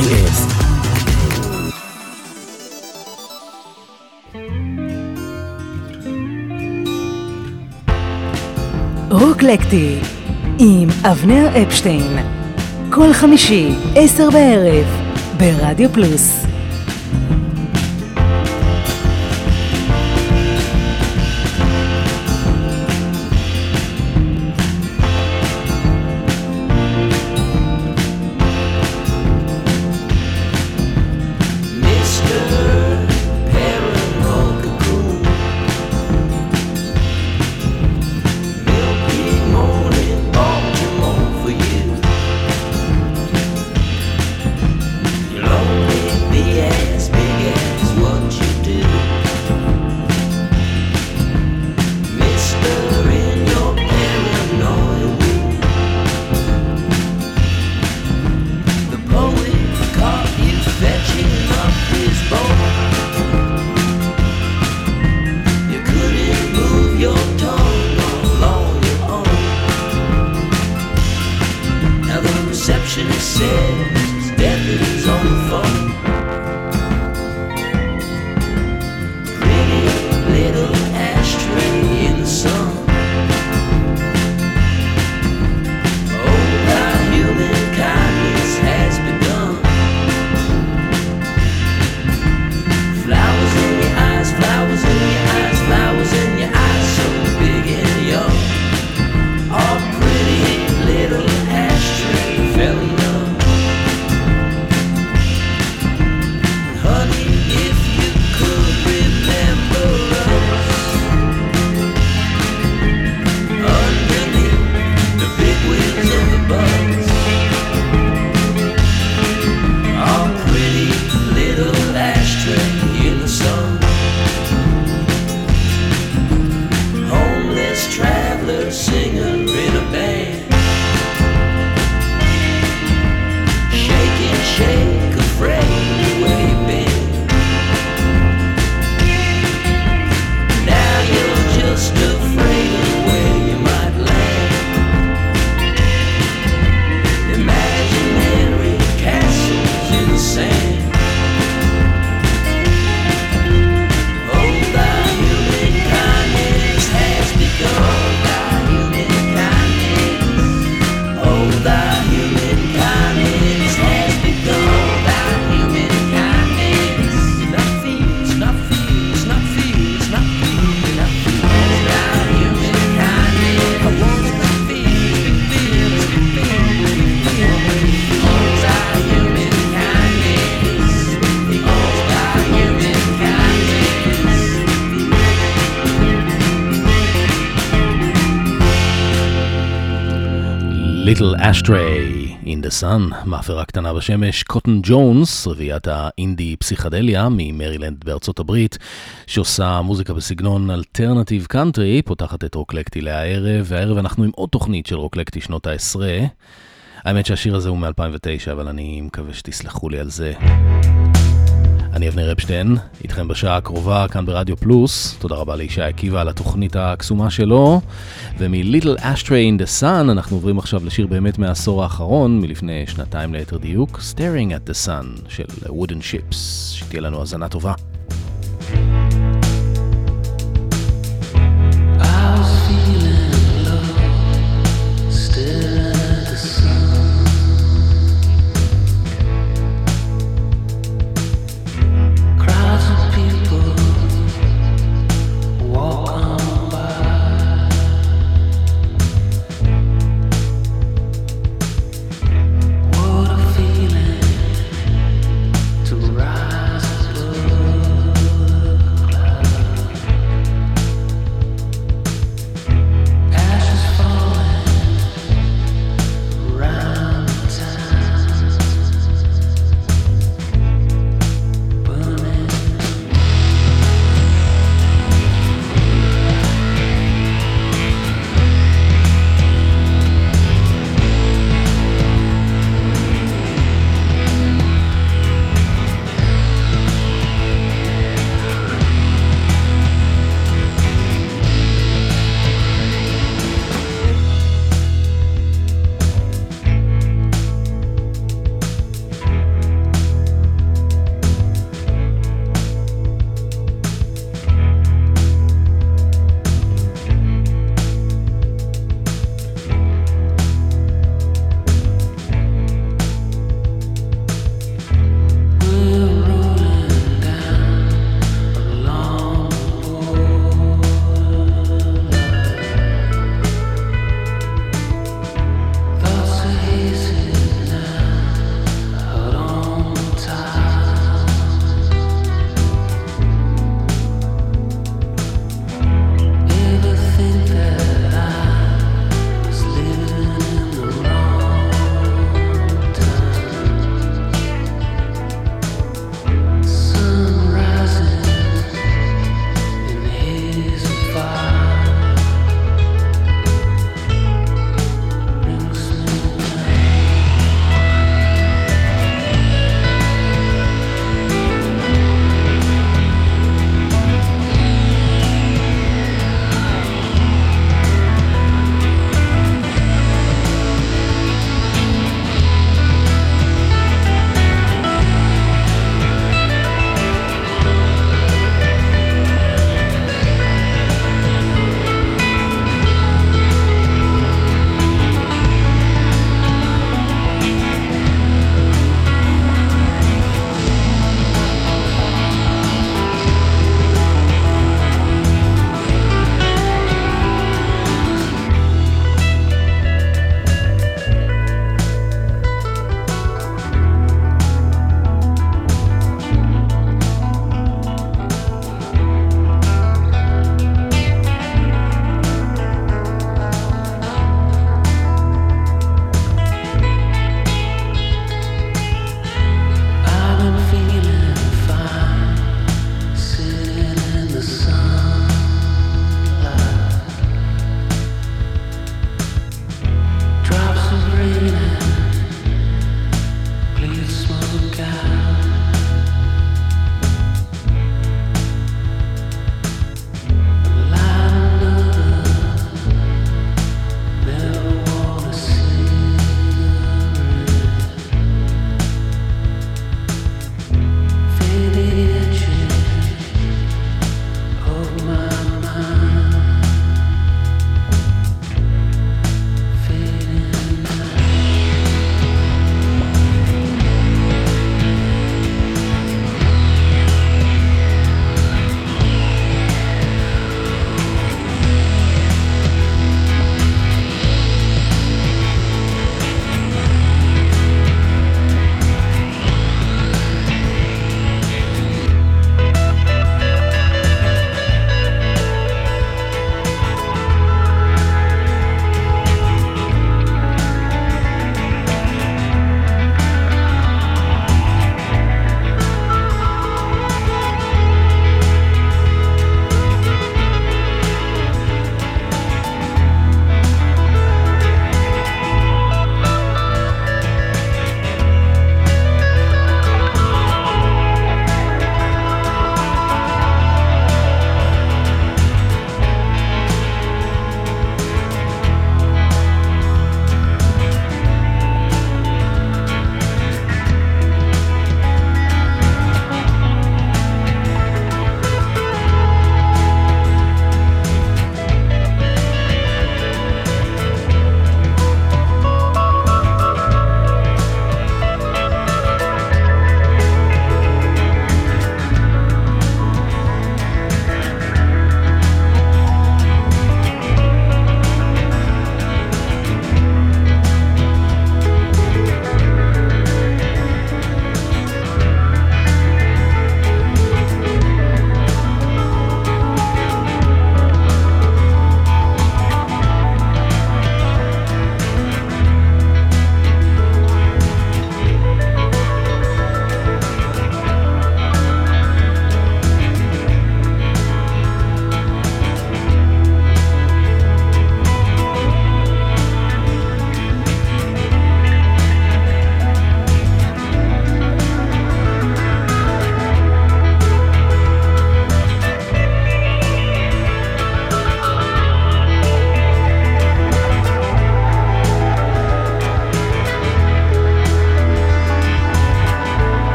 co.il רוקלקטי עם אבנר אפשטיין. כל חמישי, עשר בערב, ברדיו פלוס Ashtray In the Sun, מאפרה קטנה בשמש, קוטן ג'ונס, רביעיית האינדי פסיכדליה ממרילנד בארצות הברית, שעושה מוזיקה בסגנון alternative country, פותחת את רוקלקטי להערב, והערב אנחנו עם עוד תוכנית של רוקלקטי שנות העשרה. האמת שהשיר הזה הוא מ-2009, אבל אני מקווה שתסלחו לי על זה. אני אבנר אפשטיין, איתכם בשעה הקרובה כאן ברדיו פלוס. תודה רבה לישי עקיבא על התוכנית הקסומה שלו. ומ-Little Ashtray in the Sun אנחנו עוברים עכשיו לשיר באמת מהעשור האחרון, מלפני שנתיים ליתר דיוק, Staring at the Sun של Wooden Ships. שתהיה לנו האזנה טובה.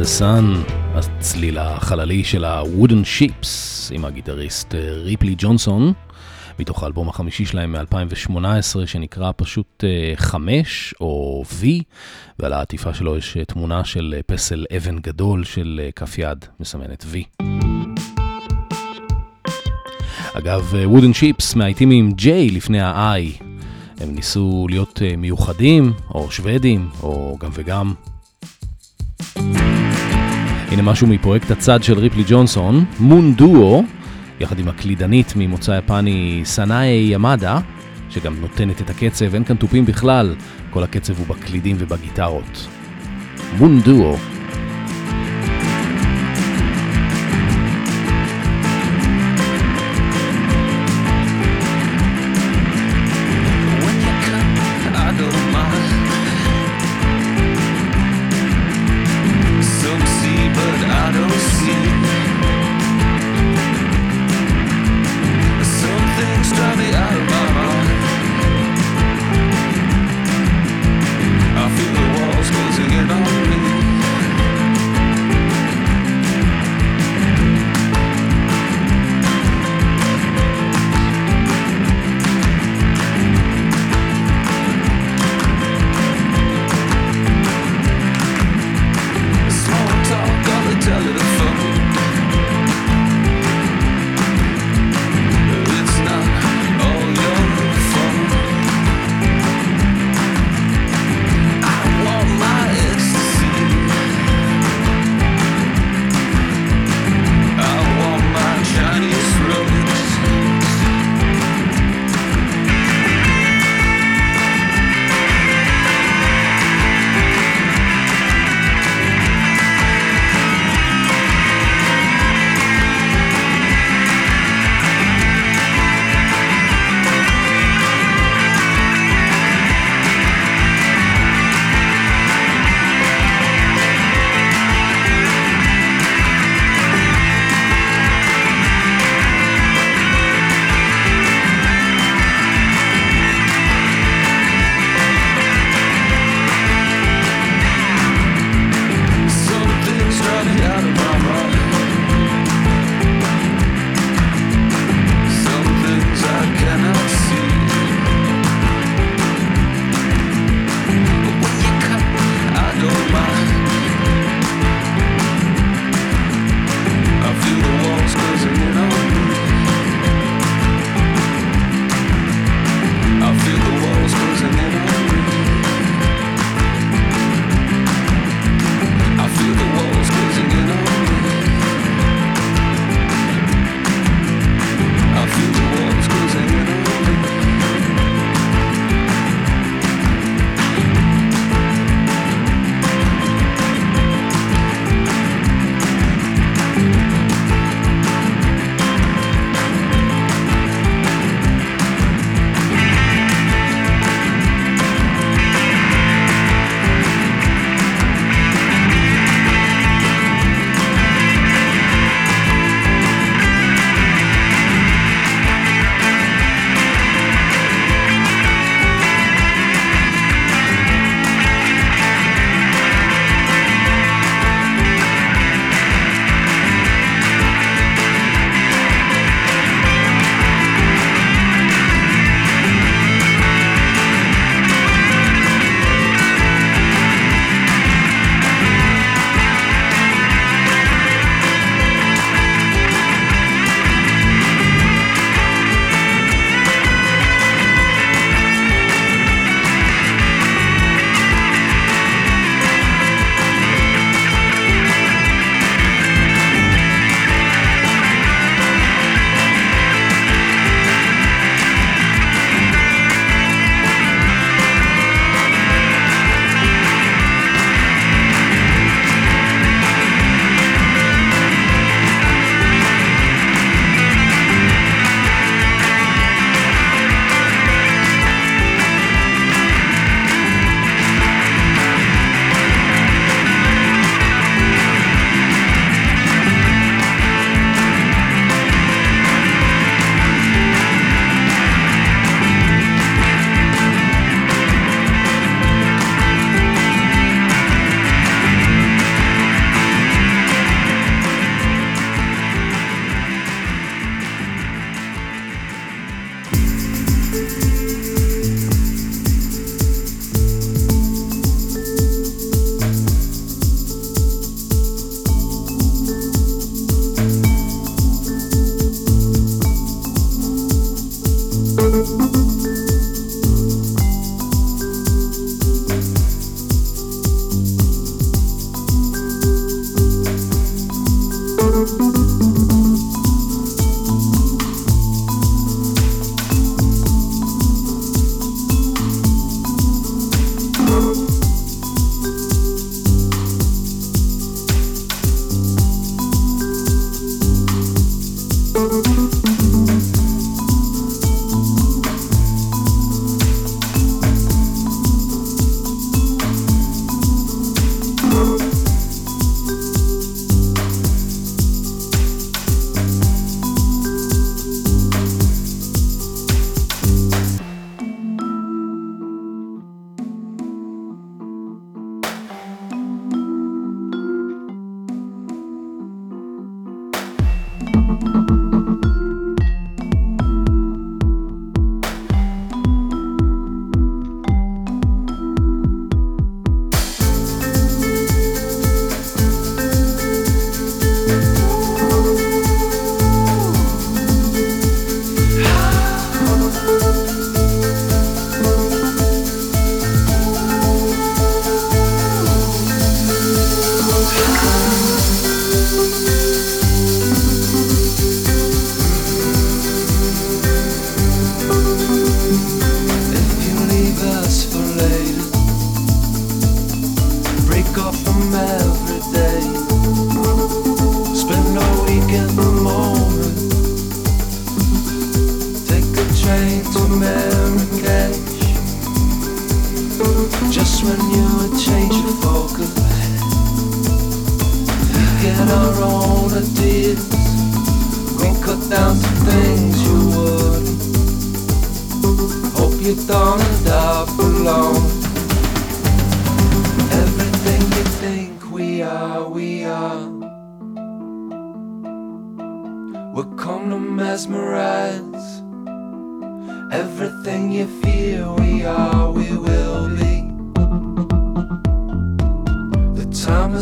The Sun, הצליל החללי של ה-Wooden Ships עם הגיטריסט אה, ריפלי ג'ונסון, מתוך האלבום החמישי שלהם מ-2018 שנקרא פשוט 5 אה, או V, ועל העטיפה שלו יש אה, תמונה של פסל אבן גדול של כף יד מסמנת V. אגב, Wooden Ships מהעיתים עם J לפני ה-I. הם ניסו להיות מיוחדים, או שוודים, או גם וגם. הנה משהו מפרויקט הצד של ריפלי ג'ונסון, מון דואו, יחד עם הקלידנית ממוצא יפני סנאי ימדה, שגם נותנת את הקצב, אין כאן תופים בכלל, כל הקצב הוא בקלידים ובגיטרות. מון דואו.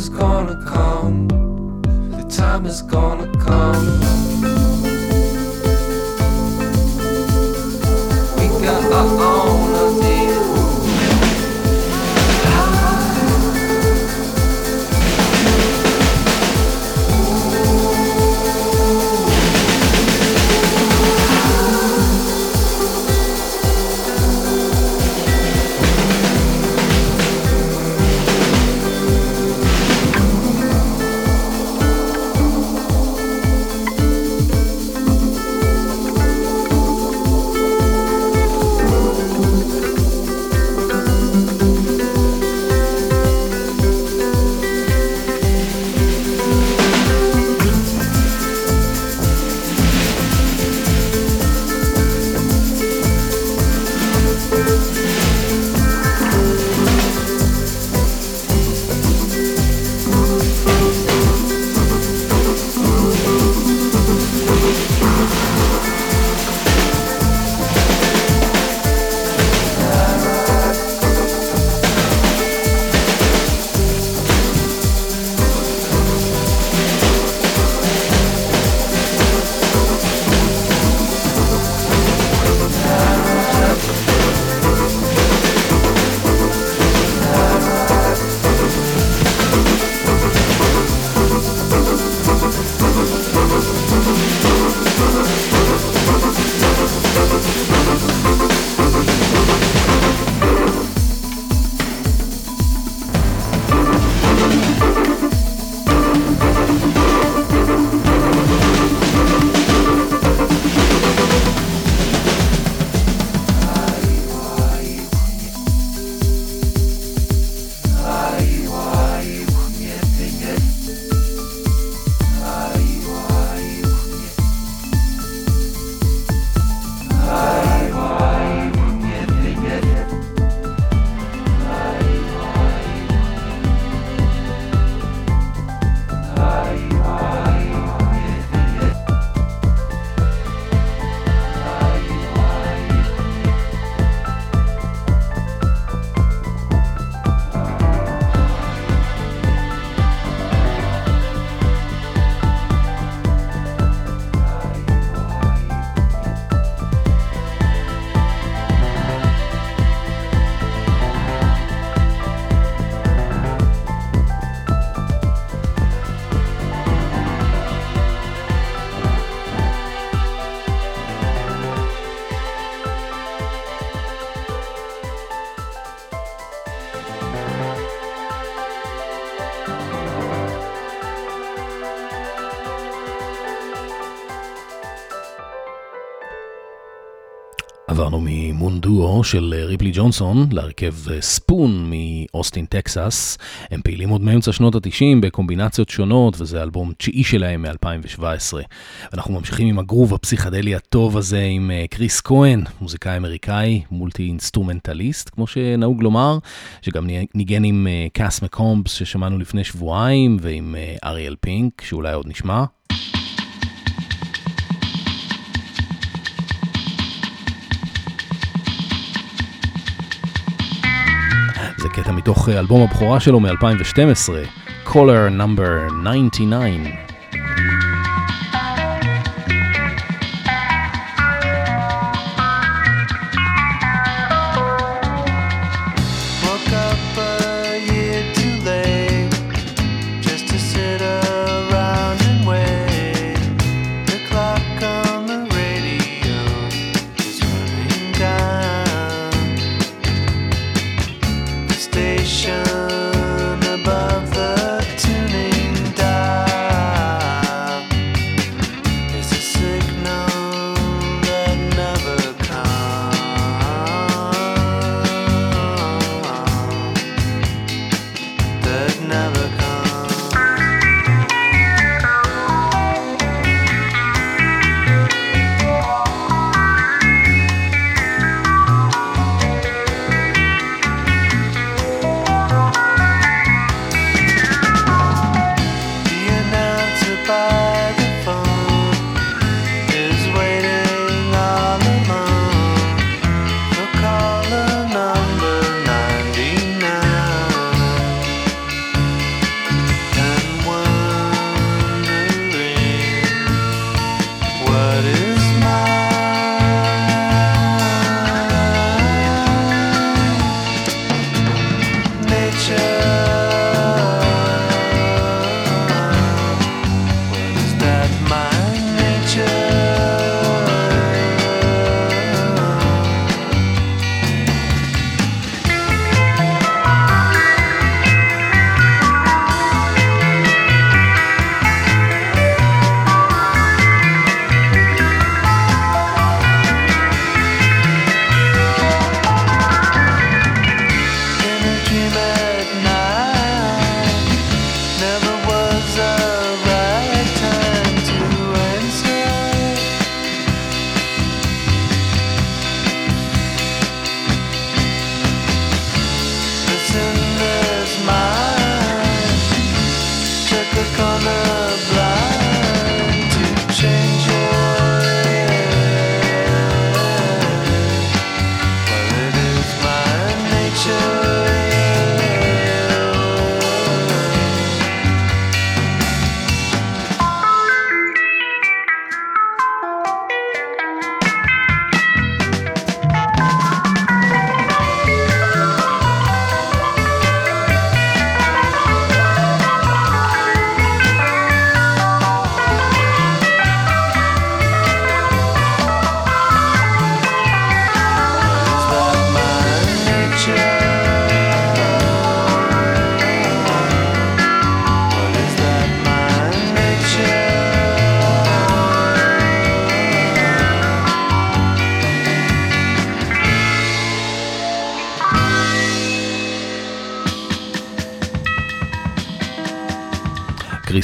gonna come. The time is gonna come. We got our own. של אה, ריפלי ג'ונסון להרכב אה, ספון מאוסטין טקסס. הם פעילים עוד מאמצע שנות ה-90 בקומבינציות שונות וזה אלבום תשיעי שלהם מ-2017. אנחנו ממשיכים עם הגרוב הפסיכדלי הטוב הזה עם אה, קריס כהן, מוזיקאי אמריקאי, multi instrumentalist כמו שנהוג לומר, שגם ניגן עם קאס מקומבס ששמענו לפני שבועיים ועם אריאל פינק שאולי עוד נשמע. זה קטע מתוך אלבום הבכורה שלו מ-2012, Caller Number 99.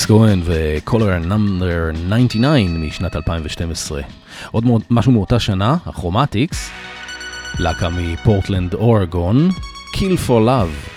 קריס כהן ו-Color Number 99 משנת 2012. עוד משהו מאותה שנה, הכרומטיקס, להקה מפורטלנד אורגון, Kill for Love.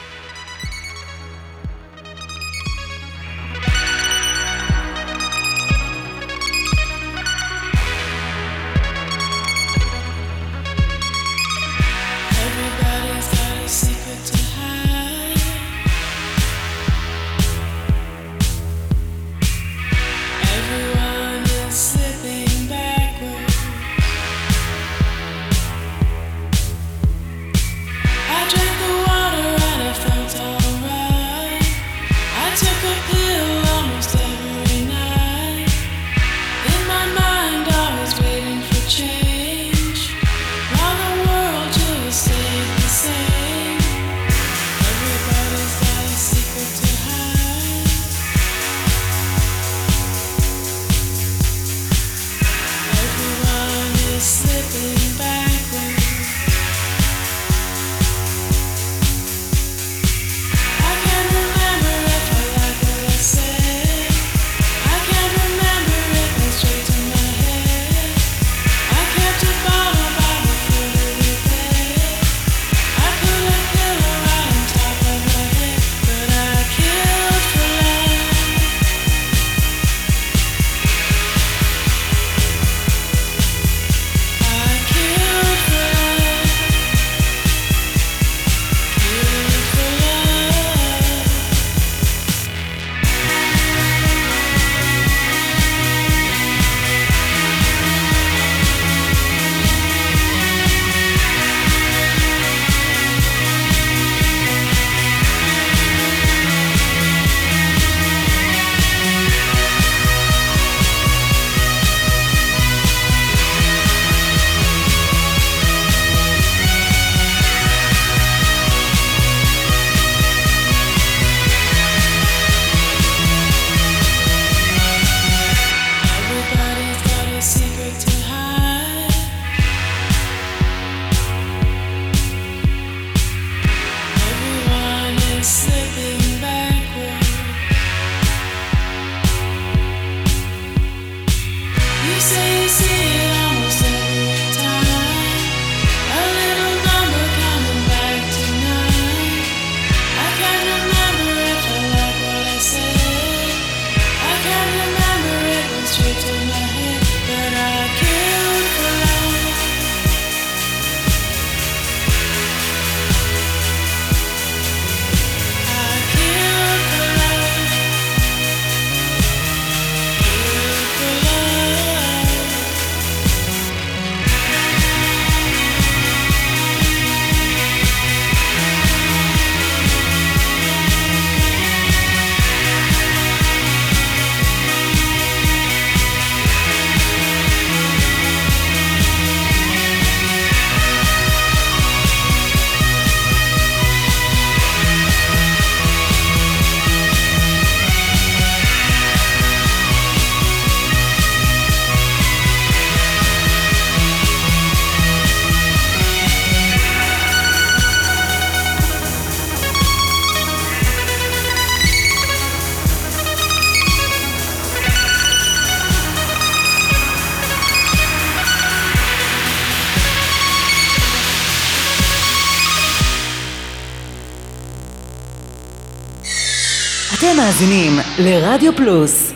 לרדיו פלוס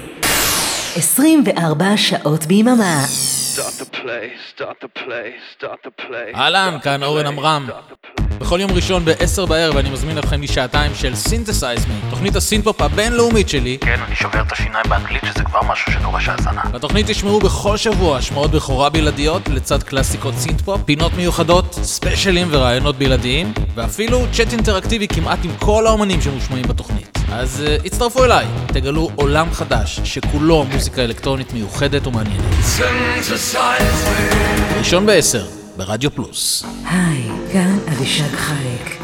24 שעות ביממה. אהלן, כאן אורן עמרם. בכל יום ראשון ב-10 בערב אני מזמין אתכם לשעתיים של Synthesize Me, תוכנית הסינתפופ הבינלאומית שלי. כן, אני שובר את השיניים באנגלית שזה כבר משהו שדורש האזנה. בתוכנית תשמעו בכל שבוע השמעות בכורה בלעדיות לצד קלאסיקות סינתפופ, פינות מיוחדות, ספיישלים וראיונות בלעדיים, ואפילו צ'אט אינטראקטיבי כמעט עם כל האומנים שמושמעים בתוכנית. אז אה, הצטרפו אליי, תגלו עולם חדש שכולו מוזיקה אלקטרונית מיוחדת ומעניינת. ראשון בעשר, ברדיו פלוס. היי, כאן אבישג חלק.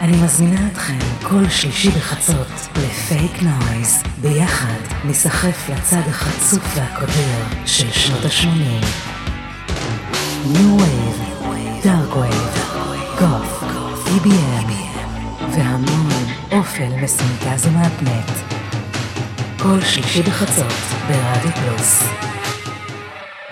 אני מזמינה אתכם כל שלישי בחצות לפייק נויז. ביחד ניסחף לצד החצוף והקודר של שנות ה-80. New Wave, Dark Wave, Goth, EBM והמון אופל מסונטז ומהפנט. כל שלישי בחצות ברדיו פלוס.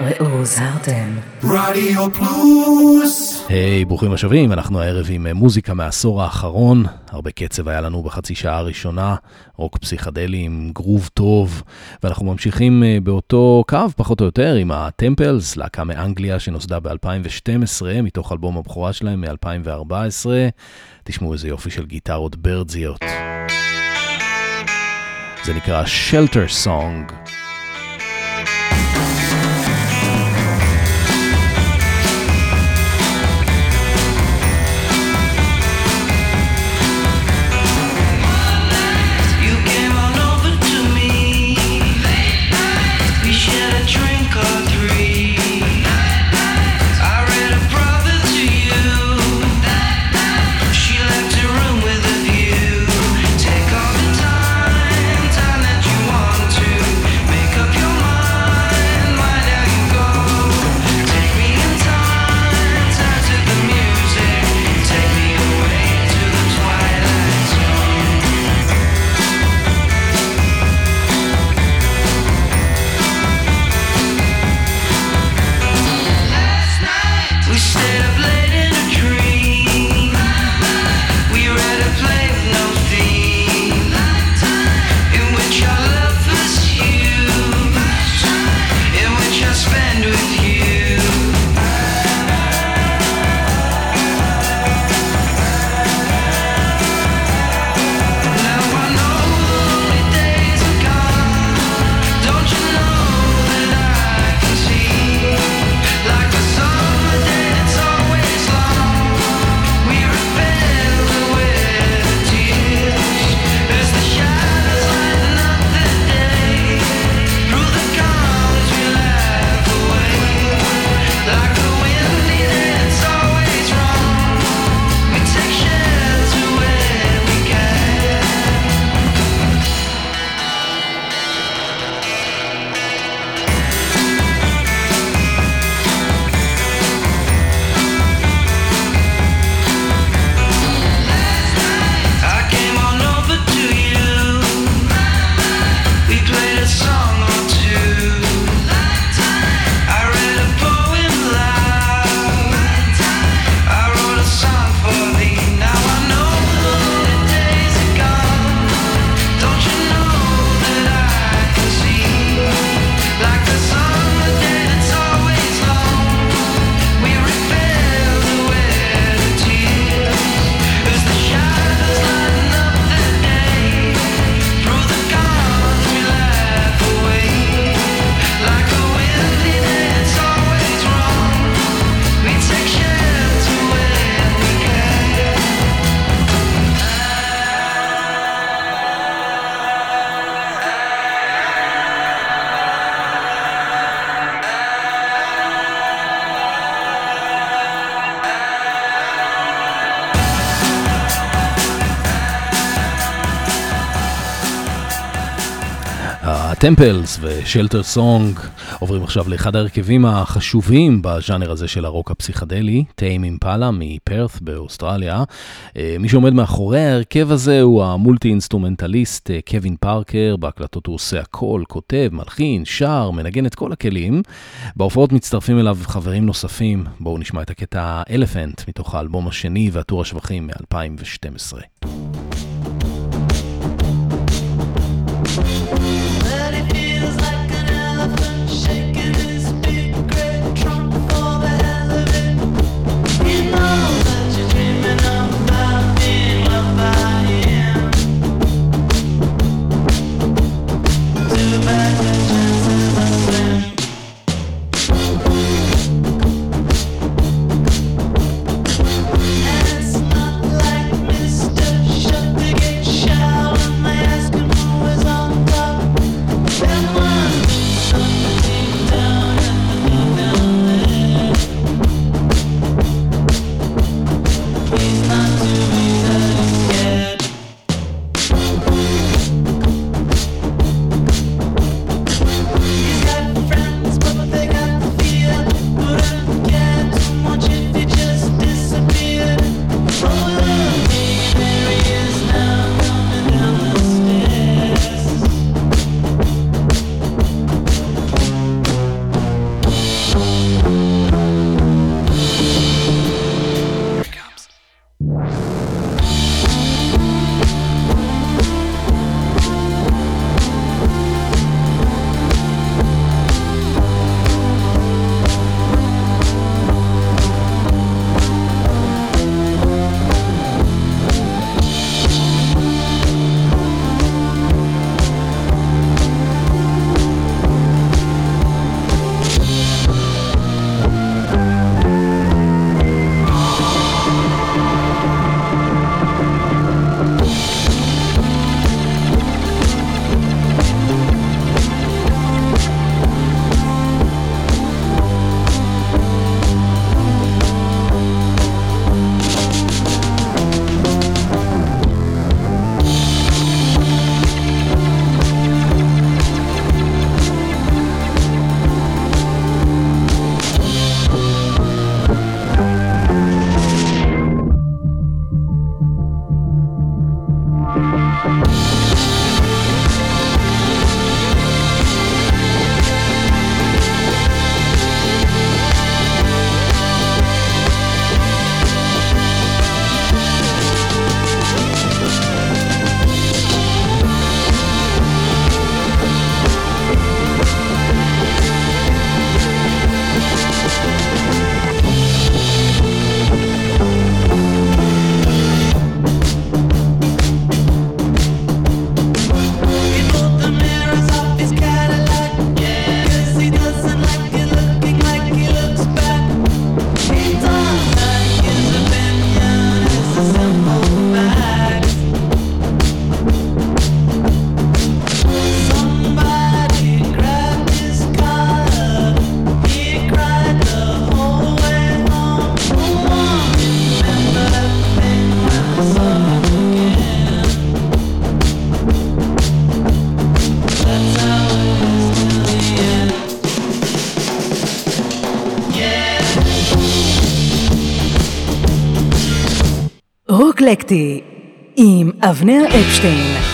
ראו הוזהרתם. רדיו פלוס! היי, hey, ברוכים השבים, אנחנו הערב עם אה, מוזיקה מהעשור האחרון. הרבה קצב היה לנו בחצי שעה הראשונה, רוק פסיכדלי עם גרוב טוב, ואנחנו ממשיכים אה, באותו קו, פחות או יותר, עם הטמפלס, להקה מאנגליה שנוסדה ב-2012, מתוך אלבום הבכורה שלהם מ-2014. תשמעו איזה יופי של גיטרות ברדזיות. זה נקרא Shelter Song. Temples ו Shelter Song עוברים עכשיו לאחד ההרכבים החשובים בז'אנר הזה של הרוק הפסיכדלי, Tame Impala מפרת' באוסטרליה. אה, מי שעומד מאחורי ההרכב הזה הוא המולטי אינסטרומנטליסט אה, קווין פארקר, בהקלטות הוא עושה הכל, כותב, מלחין, שר, מנגן את כל הכלים. בהופעות מצטרפים אליו חברים נוספים, בואו נשמע את הקטע Elephant מתוך האלבום השני ועטור השבחים מ-2012. אקלקטי אבנר אפשטיין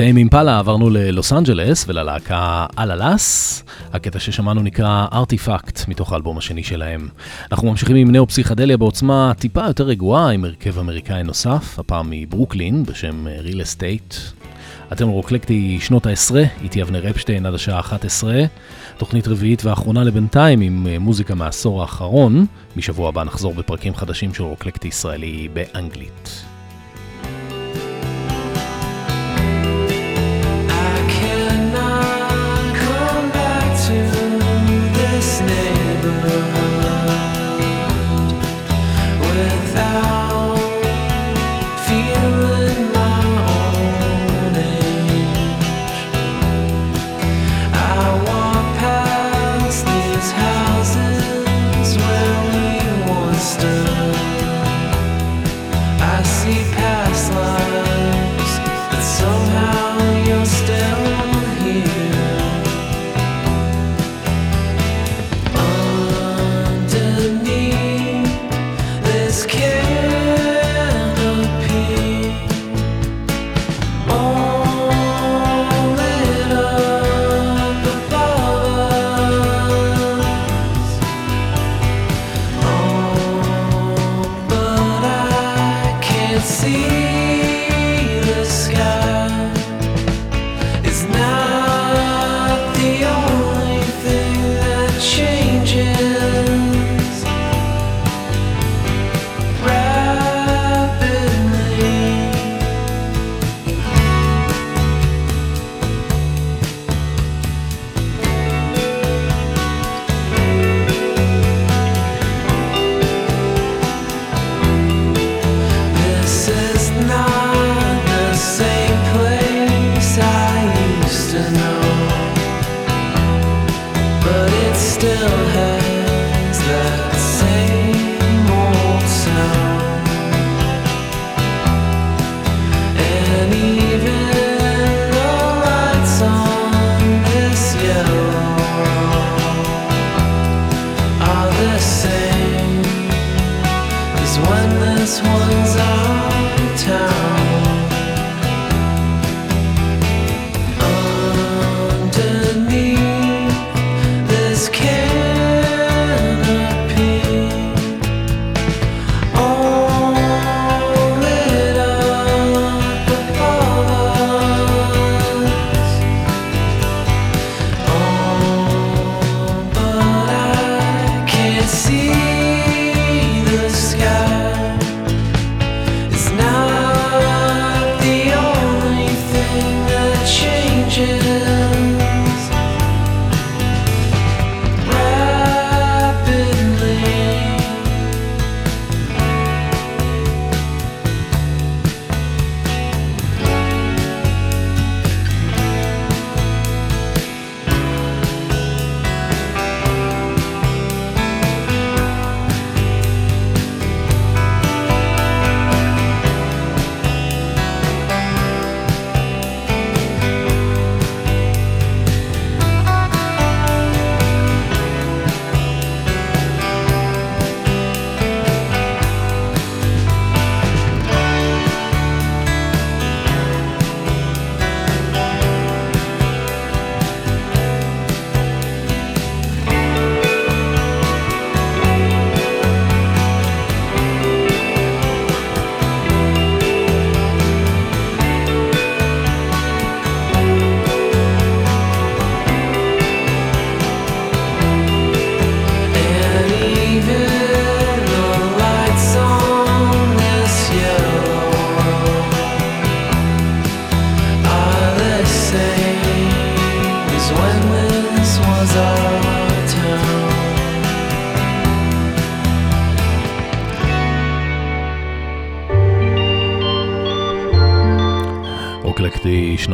מ Tame Impala עברנו ללוס אנג'לס וללהקה Allah-Las. הקטע ששמענו נקרא Artifact מתוך האלבום השני שלהם. אנחנו ממשיכים עם נאו-פסיכדליה בעוצמה טיפה יותר רגועה עם הרכב אמריקאי נוסף, הפעם מברוקלין בשם Real Estate. אתם רוקלקטי שנות העשרה, איתי אבנר אפשטיין עד השעה 11. תוכנית רביעית ואחרונה לבינתיים עם מוזיקה מהעשור האחרון. משבוע הבא נחזור בפרקים חדשים של רוקלקטי ישראלי באנגלית.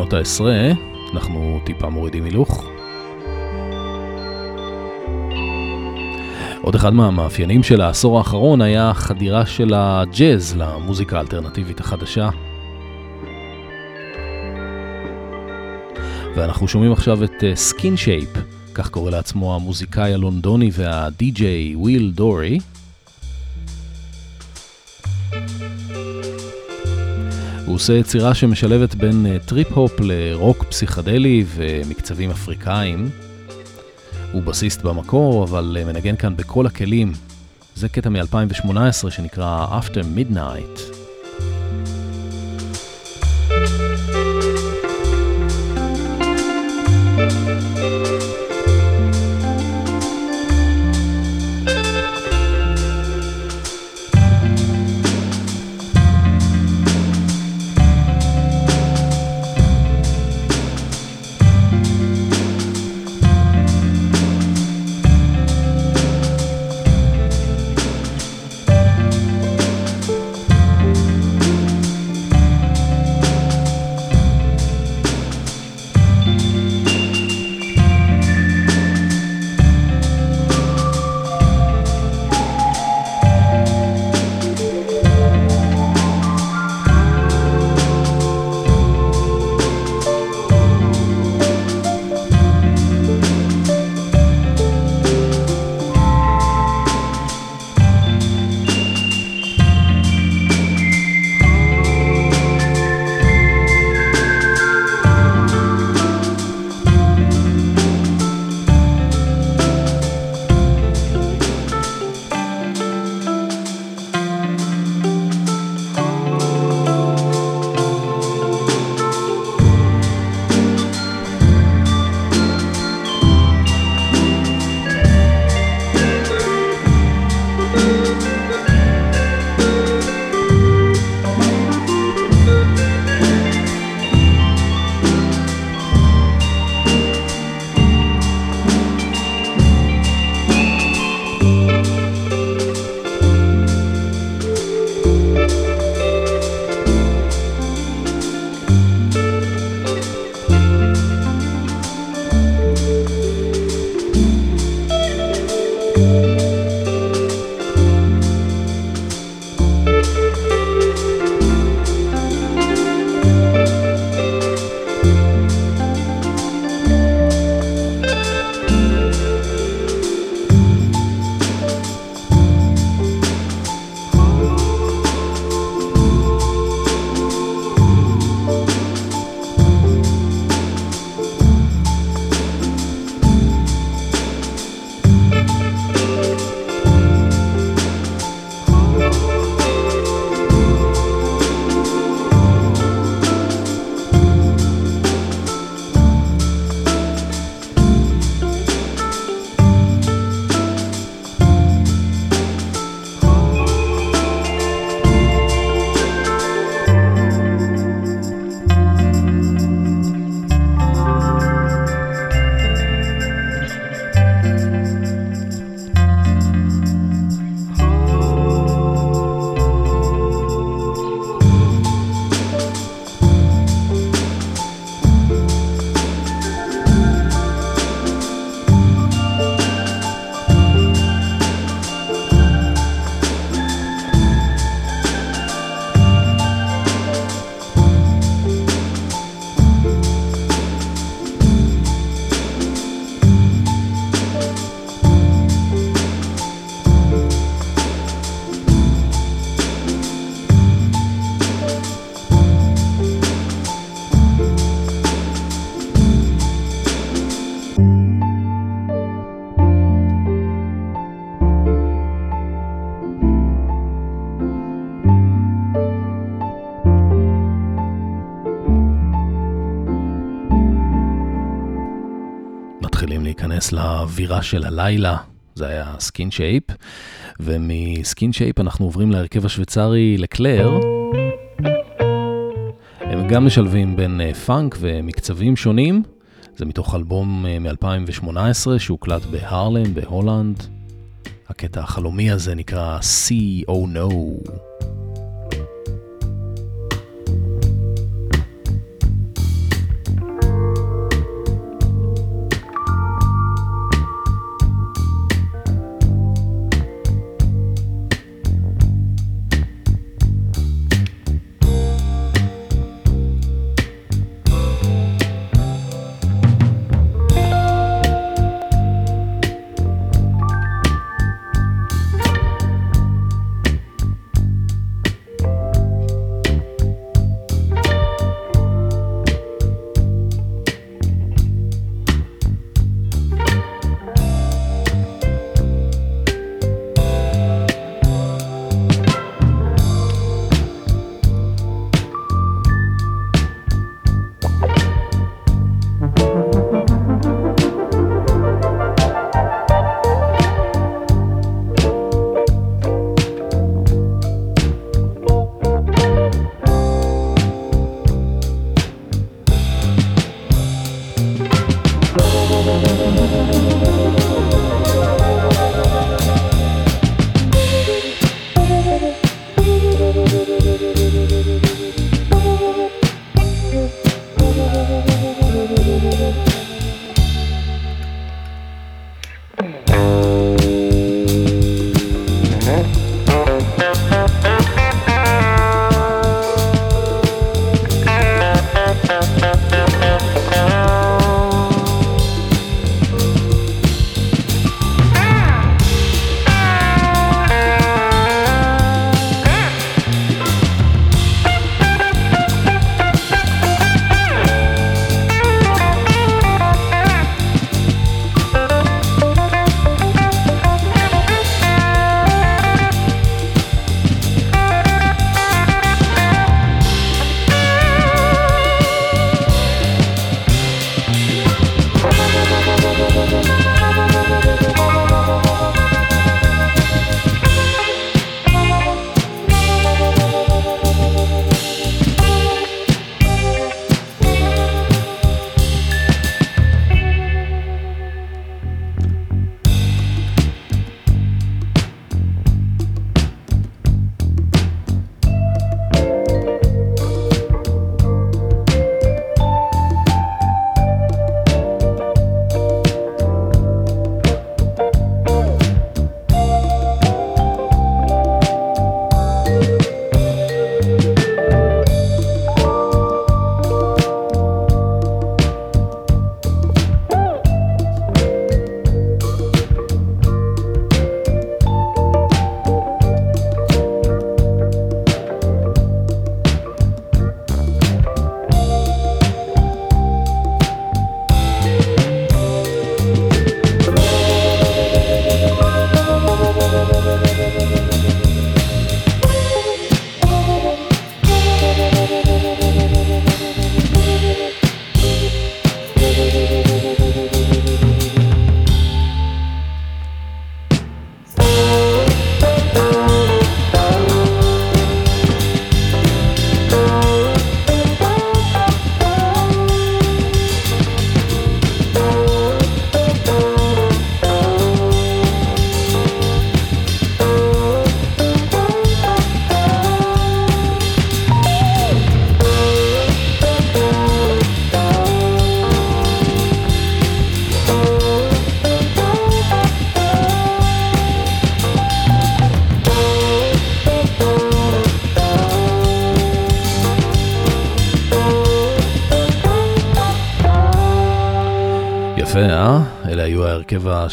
שנות העשרה, אנחנו טיפה מורידים הילוך. עוד אחד מהמאפיינים של העשור האחרון היה חדירה של הג'אז למוזיקה האלטרנטיבית החדשה. ואנחנו שומעים עכשיו את Skin uh, Shape, כך קורא לעצמו המוזיקאי הלונדוני והדי-ג'יי וויל דורי. הוא עושה יצירה שמשלבת בין טריפ-הופ לרוק פסיכדלי ומקצבים אפריקאים. הוא בסיסט במקור, אבל מנגן כאן בכל הכלים. זה קטע מ-2018 שנקרא After Midnight. להיכנס לאווירה של הלילה, זה היה Skinshape, ומ Skinshape אנחנו עוברים להרכב השוויצרי L'Eclair. הם גם משלבים בין פאנק אה, ומקצבים שונים, זה מתוך אלבום אה, מ-2018 שהוקלט בהרלם בהולנד. הקטע החלומי הזה נקרא See Oh No.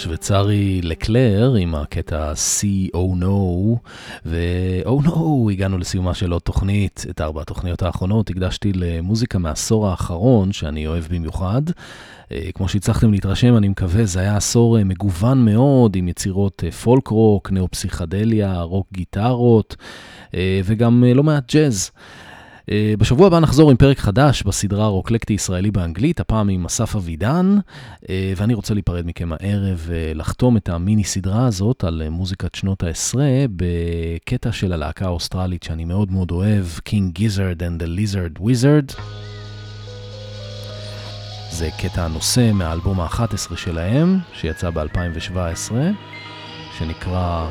השוויצרי לקלר עם הקטע C-O No, ו-Oh No, הגענו לסיומה של עוד תוכנית. את ארבע התוכניות האחרונות הקדשתי למוזיקה מהעשור האחרון, שאני אוהב במיוחד. אה, כמו שהצלחתם להתרשם, אני מקווה, זה היה עשור אה, מגוון מאוד, עם יצירות פולק רוק, נאו-פסיכדליה, רוק גיטרות, אה, וגם לא מעט ג'אז. Uh, בשבוע הבא נחזור עם פרק חדש בסדרה רוקלקטי ישראלי באנגלית, הפעם עם אסף אבידן, uh, ואני רוצה להיפרד מכם הערב ולחתום את המיני סדרה הזאת על מוזיקת שנות העשרה בקטע של הלהקה האוסטרלית שאני מאוד מאוד אוהב, King Gizzard and the Lizard Wizard. זה קטע הנושא מהאלבום ה-11 שלהם, שיצא ב-2017, שנקרא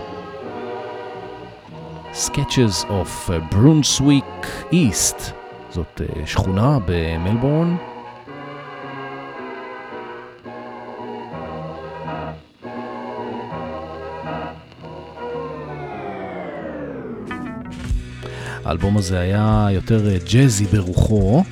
Sketches of uh, Brunswick East, זאת uh, שכונה במלבורן. האלבום הזה היה יותר uh, ג'אזי ברוחו.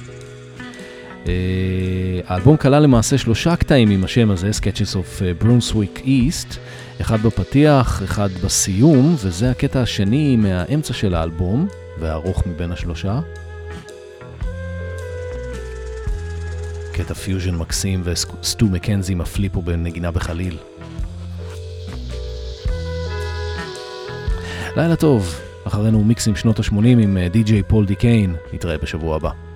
האלבום כלל למעשה שלושה קטעים עם השם הזה, Sketches of Brunswick East. אחד בפתיח, אחד בסיום, וזה הקטע השני מהאמצע של האלבום, והארוך מבין השלושה. קטע פיוז'ן מקסים וסטו מקנזי מפליא פה בנגינה בחליל. לילה טוב, אחרינו מיקסים שנות ה-80 עם די.ג'יי פול דיקיין, נתראה בשבוע הבא.